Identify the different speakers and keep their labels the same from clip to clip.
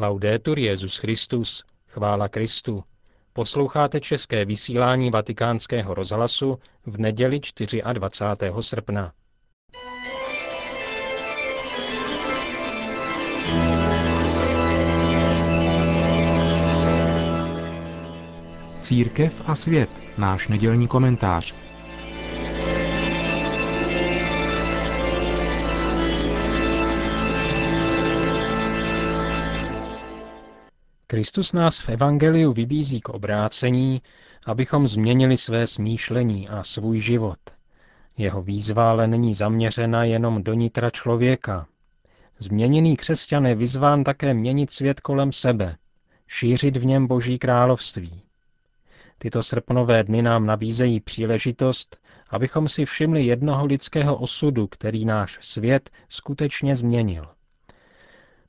Speaker 1: Laudetur Jezus Christus, chvála Kristu. Posloucháte české vysílání Vatikánského rozhlasu v neděli 24. srpna.
Speaker 2: Církev a svět, náš nedělní komentář.
Speaker 1: Kristus nás v Evangeliu vybízí k obrácení, abychom změnili své smýšlení a svůj život. Jeho výzva ale není zaměřena jenom do nitra člověka. Změněný křesťan je vyzván také měnit svět kolem sebe, šířit v něm Boží království. Tyto srpnové dny nám nabízejí příležitost, abychom si všimli jednoho lidského osudu, který náš svět skutečně změnil.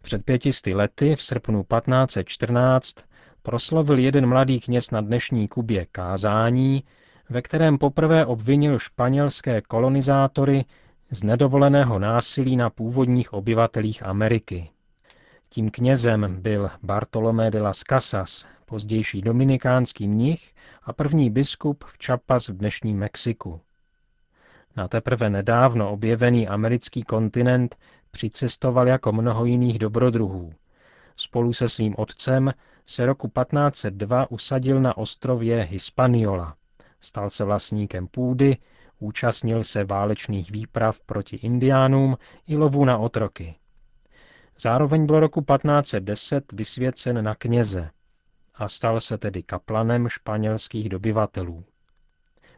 Speaker 1: Před pětisty lety, v srpnu 1514, proslovil jeden mladý kněz na dnešní Kubě kázání, ve kterém poprvé obvinil španělské kolonizátory z nedovoleného násilí na původních obyvatelích Ameriky. Tím knězem byl Bartolomé de las Casas, pozdější dominikánský mnich a první biskup v Chiapas v dnešním Mexiku. Na teprve nedávno objevený americký kontinent přicestoval jako mnoho jiných dobrodruhů. Spolu se svým otcem se roku 1502 usadil na ostrově Hispaniola. Stal se vlastníkem půdy, účastnil se válečných výprav proti indiánům i lovu na otroky. Zároveň byl roku 1510 vysvěcen na kněze a stal se tedy kaplanem španělských dobyvatelů.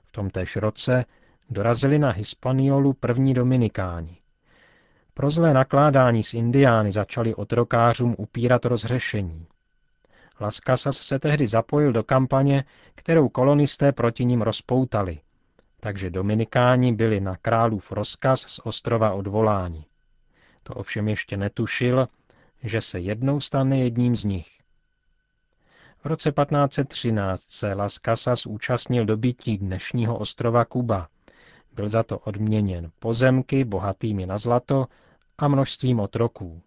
Speaker 1: V tomtéž roce dorazili na Hispaniolu první dominikáni. Pro zlé nakládání s indiány začali otrokářům upírat rozřešení. Las Casas se tehdy zapojil do kampaně, kterou kolonisté proti ním rozpoutali, takže dominikáni byli na králův rozkaz z ostrova odvoláni. To ovšem ještě netušil, že se jednou stane jedním z nich. V roce 1513 se Las Casas účastnil dobytí dnešního ostrova Kuba. Byl za to odměněn pozemky bohatými na zlato a množstvím otroků.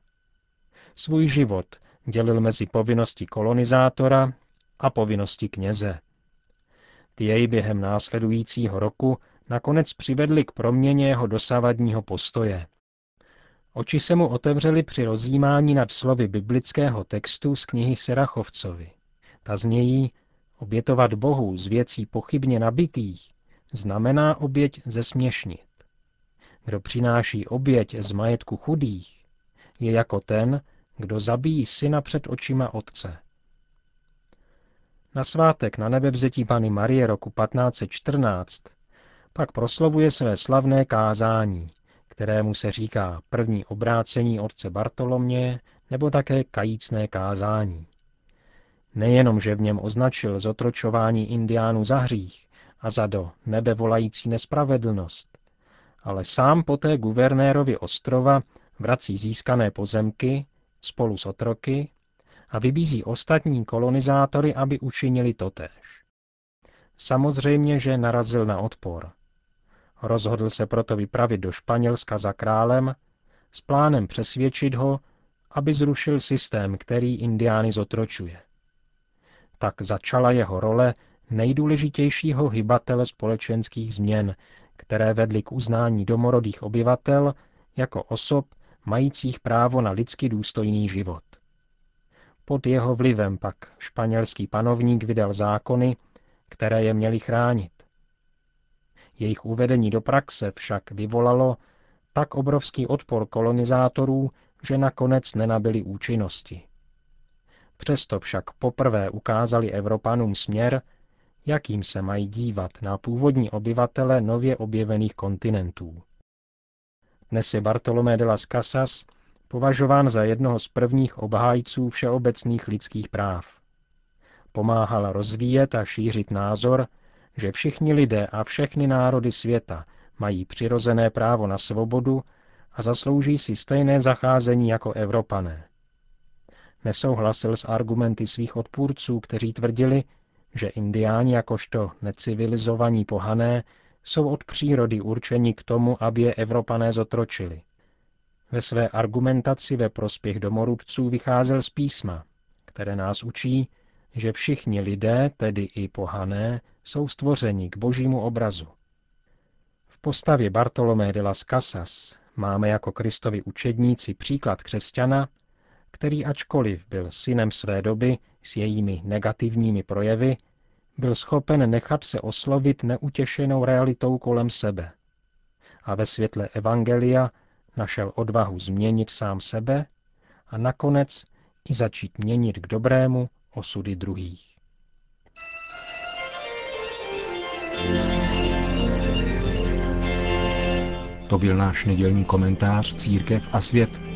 Speaker 1: Svůj život dělil mezi povinnosti kolonizátora a povinnosti kněze. Ty jej během následujícího roku nakonec přivedly k proměně jeho dosavadního postoje. Oči se mu otevřely při rozjímání nad slovy biblického textu z knihy Serachovcovi. Ta znějí, obětovat Bohu z věcí pochybně nabitých znamená oběť zesměšnit. Kdo přináší oběť z majetku chudých, je jako ten, kdo zabíjí syna před očima otce. Na svátek na nebevzetí Pany Marie roku 1514 pak proslovuje své slavné kázání, kterému se říká první obrácení otce Bartolomě nebo také kajícné kázání. Nejenom, že v něm označil zotročování indiánů za hřích a za do nebe volající nespravedlnost, ale sám poté guvernérovi ostrova vrací získané pozemky spolu s otroky a vybízí ostatní kolonizátory, aby učinili totéž. Samozřejmě, že narazil na odpor. Rozhodl se proto vypravit do Španělska za králem s plánem přesvědčit ho, aby zrušil systém, který indiány zotročuje. Tak začala jeho role nejdůležitějšího hybatele společenských změn, které vedly k uznání domorodých obyvatel jako osob majících právo na lidsky důstojný život. Pod jeho vlivem pak španělský panovník vydal zákony, které je měly chránit. Jejich uvedení do praxe však vyvolalo tak obrovský odpor kolonizátorů, že nakonec nenabili účinnosti. Přesto však poprvé ukázali Evropanům směr, jakým se mají dívat na původní obyvatele nově objevených kontinentů. Dnes je Bartolomé de las Casas považován za jednoho z prvních obhájců všeobecných lidských práv. Pomáhal rozvíjet a šířit názor, že všichni lidé a všechny národy světa mají přirozené právo na svobodu a zaslouží si stejné zacházení jako Evropané. Nesouhlasil s argumenty svých odpůrců, kteří tvrdili, že indiáni jakožto necivilizovaní pohané jsou od přírody určeni k tomu, aby je Evropané zotročili. Ve své argumentaci ve prospěch domorudců vycházel z písma, které nás učí, že všichni lidé, tedy i pohané, jsou stvořeni k božímu obrazu. V postavě Bartolomé de las Casas máme jako Kristovi učedníci příklad křesťana, který ačkoliv byl synem své doby s jejími negativními projevy, byl schopen nechat se oslovit neutěšenou realitou kolem sebe. A ve světle Evangelia našel odvahu změnit sám sebe a nakonec i začít měnit k dobrému osudy druhých.
Speaker 2: To byl náš nedělní komentář Církev a svět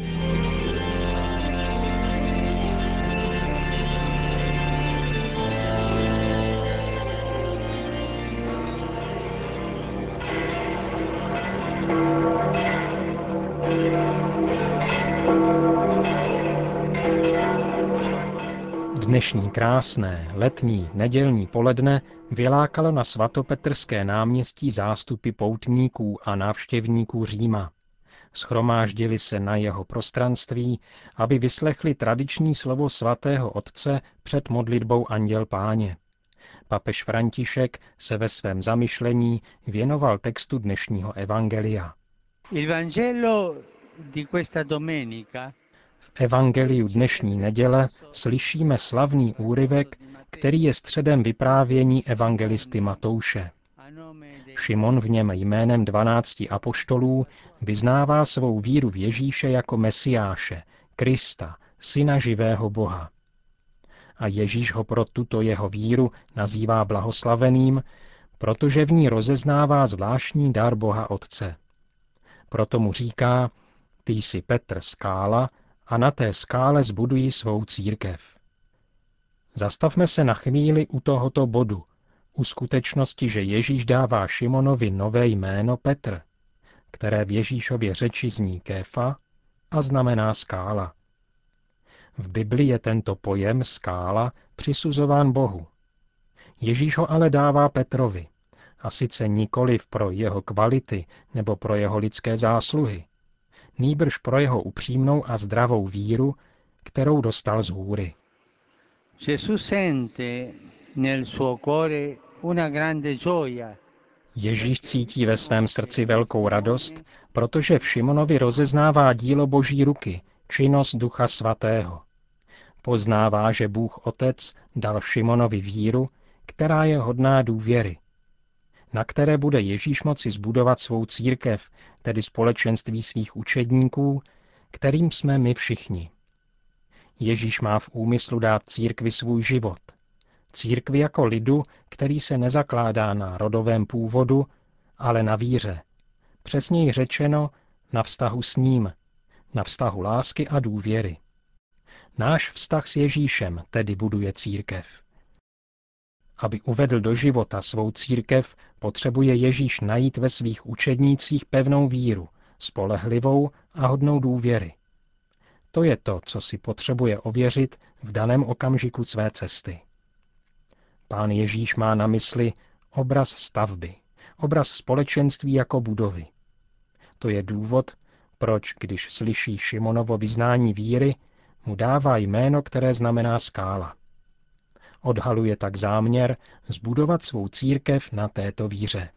Speaker 1: Dnešní krásné letní nedělní poledne vylákalo na svatopetrské náměstí zástupy poutníků a návštěvníků Říma. Schromáždili se na jeho prostranství, aby vyslechli tradiční slovo svatého otce před modlitbou Anděl Páně. Papež František se ve svém zamyšlení věnoval textu dnešního evangelia.
Speaker 3: Il Vangelo di questa domenica
Speaker 1: v evangeliu dnešní neděle slyšíme slavný úryvek, který je středem vyprávění evangelisty Matouše. Šimon v něm jménem dvanácti apoštolů vyznává svou víru v Ježíše jako Mesiáše, Krista, syna živého Boha. A Ježíš ho pro tuto jeho víru nazývá blahoslaveným, protože v ní rozeznává zvláštní dar Boha Otce. Proto mu říká, ty jsi Petr skála, a na té skále zbudují svou církev. Zastavme se na chvíli u tohoto bodu, u skutečnosti, že Ježíš dává Šimonovi nové jméno Petr, které v Ježíšově řeči zní kéfa a znamená skála. V Bibli je tento pojem skála přisuzován Bohu. Ježíš ho ale dává Petrovi, a sice nikoliv pro jeho kvality nebo pro jeho lidské zásluhy, nýbrž pro jeho upřímnou a zdravou víru, kterou dostal z hůry. Ježíš cítí ve svém srdci velkou radost, protože v Šimonovi rozeznává dílo Boží ruky, činnost Ducha Svatého. Poznává, že Bůh Otec dal Šimonovi víru, která je hodná důvěry – na které bude Ježíš moci zbudovat svou církev, tedy společenství svých učedníků, kterým jsme my všichni. Ježíš má v úmyslu dát církvi svůj život. Církvi jako lidu, který se nezakládá na rodovém původu, ale na víře. Přesněji řečeno, na vztahu s ním, na vztahu lásky a důvěry. Náš vztah s Ježíšem tedy buduje církev. Aby uvedl do života svou církev, potřebuje Ježíš najít ve svých učednících pevnou víru, spolehlivou a hodnou důvěry. To je to, co si potřebuje ověřit v daném okamžiku své cesty. Pán Ježíš má na mysli obraz stavby, obraz společenství jako budovy. To je důvod, proč, když slyší Šimonovo vyznání víry, mu dává jméno, které znamená skála. Odhaluje tak záměr zbudovat svou církev na této víře.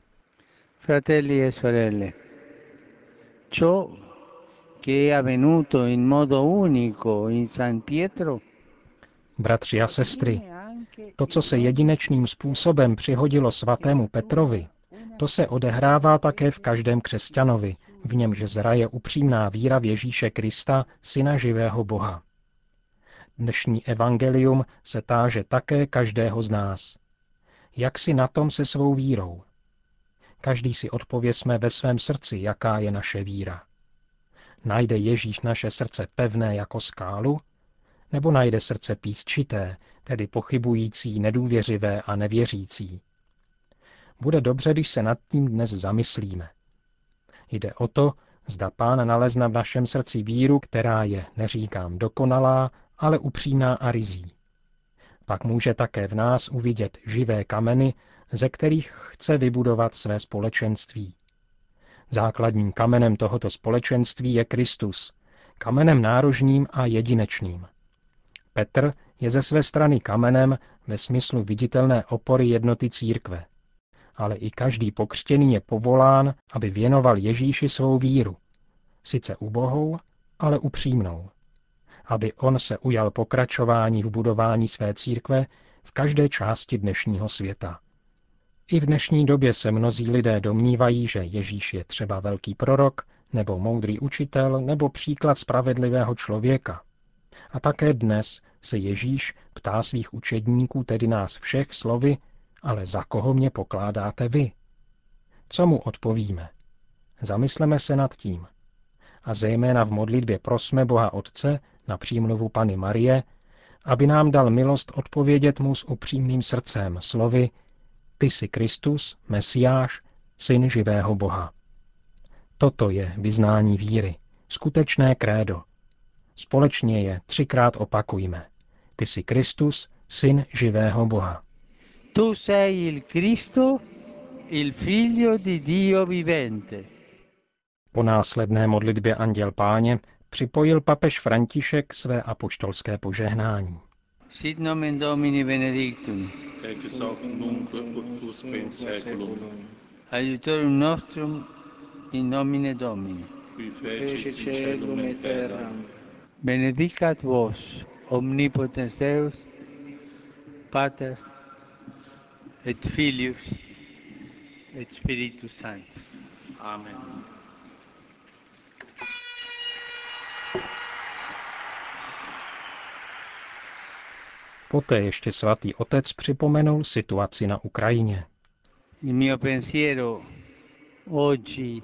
Speaker 3: Fratelli e sorelle, ciò che è avvenuto in modo unico in San Pietro
Speaker 1: Bratři a sestry, to, co se jedinečným způsobem přihodilo svatému Petrovi, to se odehrává také v každém křesťanovi, v němž zraje upřímná víra v Ježíše Krista, syna živého Boha. Dnešní evangelium se táže také každého z nás. Jak si na tom se svou vírou? Každý si odpověsme ve svém srdci, jaká je naše víra. Najde Ježíš naše srdce pevné jako skálu? Nebo najde srdce písčité, tedy pochybující, nedůvěřivé a nevěřící? Bude dobře, když se nad tím dnes zamyslíme. Jde o to, zda pán nalezne v našem srdci víru, která je, neříkám dokonalá, ale upřímná a rizí. Pak může také v nás uvidět živé kameny, ze kterých chce vybudovat své společenství. Základním kamenem tohoto společenství je Kristus, kamenem nárožním a jedinečným. Petr je ze své strany kamenem ve smyslu viditelné opory jednoty církve. Ale i každý pokřtěný je povolán, aby věnoval Ježíši svou víru. Sice ubohou, ale upřímnou. Aby on se ujal pokračování v budování své církve v každé části dnešního světa. I v dnešní době se mnozí lidé domnívají, že Ježíš je třeba velký prorok, nebo moudrý učitel, nebo příklad spravedlivého člověka. A také dnes se Ježíš ptá svých učedníků, tedy nás všech slovy, ale za koho mě pokládáte vy? Co mu odpovíme? Zamysleme se nad tím. A zejména v modlitbě prosme Boha Otce na přímluvu Pany Marie, aby nám dal milost odpovědět mu s upřímným srdcem slovy Ty jsi Kristus, Mesiáš, Syn živého Boha. Toto je vyznání víry, skutečné krédo. Společně je třikrát opakujme. Ty jsi Kristus, syn živého Boha.
Speaker 3: Tu sei il Cristo, il figlio di Dio vivente.
Speaker 1: Po následné modlitbě Anděl Páně připojil papež František své apoštolské požehnání.
Speaker 3: Sit nomen Domini benedictum,
Speaker 4: ex hoc nunc in saeculum,
Speaker 3: aiutorium nostrum in nomine Domini.
Speaker 4: qui feci celum et terram,
Speaker 3: Benedicat vos, omnipotens Deus, Pater, et Filius, et Spiritus Sanctus.
Speaker 4: Amen.
Speaker 1: Poté ještě svatý otec připomenul situaci na Ukrajině.
Speaker 3: Il mio pensiero oggi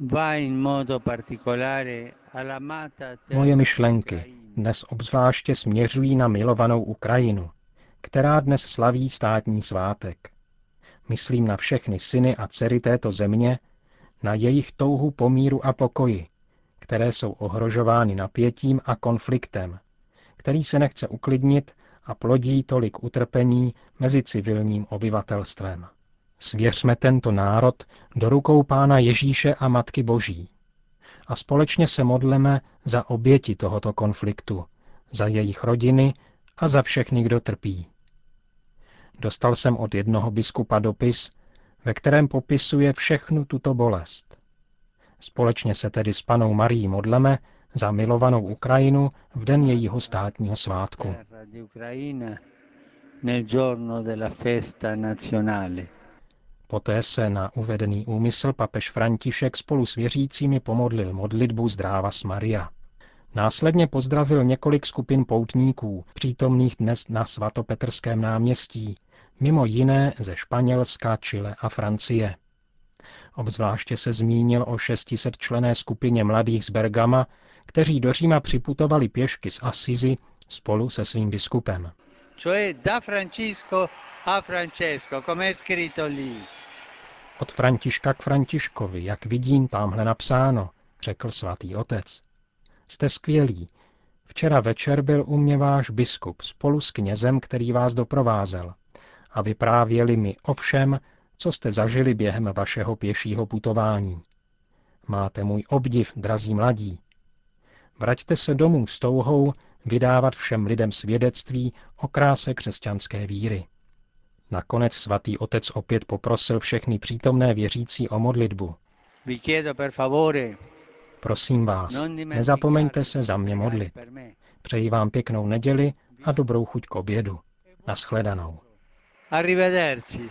Speaker 3: va in modo particolare all'amata terra
Speaker 1: Moje myšlenky dnes obzvláště směřují na milovanou Ukrajinu, která dnes slaví státní svátek. Myslím na všechny syny a dcery této země, na jejich touhu po míru a pokoji, které jsou ohrožovány napětím a konfliktem, který se nechce uklidnit a plodí tolik utrpení mezi civilním obyvatelstvem. Svěřme tento národ do rukou Pána Ježíše a Matky Boží a společně se modleme za oběti tohoto konfliktu, za jejich rodiny a za všechny, kdo trpí. Dostal jsem od jednoho biskupa dopis, ve kterém popisuje všechnu tuto bolest. Společně se tedy s panou Marí modleme za milovanou Ukrajinu v den jejího státního svátku. Poté se na uvedený úmysl papež František spolu s věřícími pomodlil modlitbu Zdrávas Maria. Následně pozdravil několik skupin poutníků, přítomných dnes na svatopetrském náměstí, mimo jiné ze Španělska, Chile a Francie. Obzvláště se zmínil o 600 člené skupině mladých z Bergama, kteří do Říma připutovali pěšky z Asizi spolu se svým biskupem.
Speaker 3: Cioè da Francisco a Francesco, come è scritto lì.
Speaker 1: Od Františka k Františkovi, jak vidím tamhle napsáno, řekl svatý otec. Jste skvělí. Včera večer byl u mě váš biskup spolu s knězem, který vás doprovázel. A vyprávěli mi o všem, co jste zažili během vašeho pěšího putování. Máte můj obdiv, drazí mladí. Vraťte se domů s touhou vydávat všem lidem svědectví o kráse křesťanské víry. Nakonec svatý otec opět poprosil všechny přítomné věřící o modlitbu. Prosím vás, nezapomeňte se za mě modlit. Přeji vám pěknou neděli a dobrou chuť k obědu. Naschledanou.
Speaker 3: Arrivederci.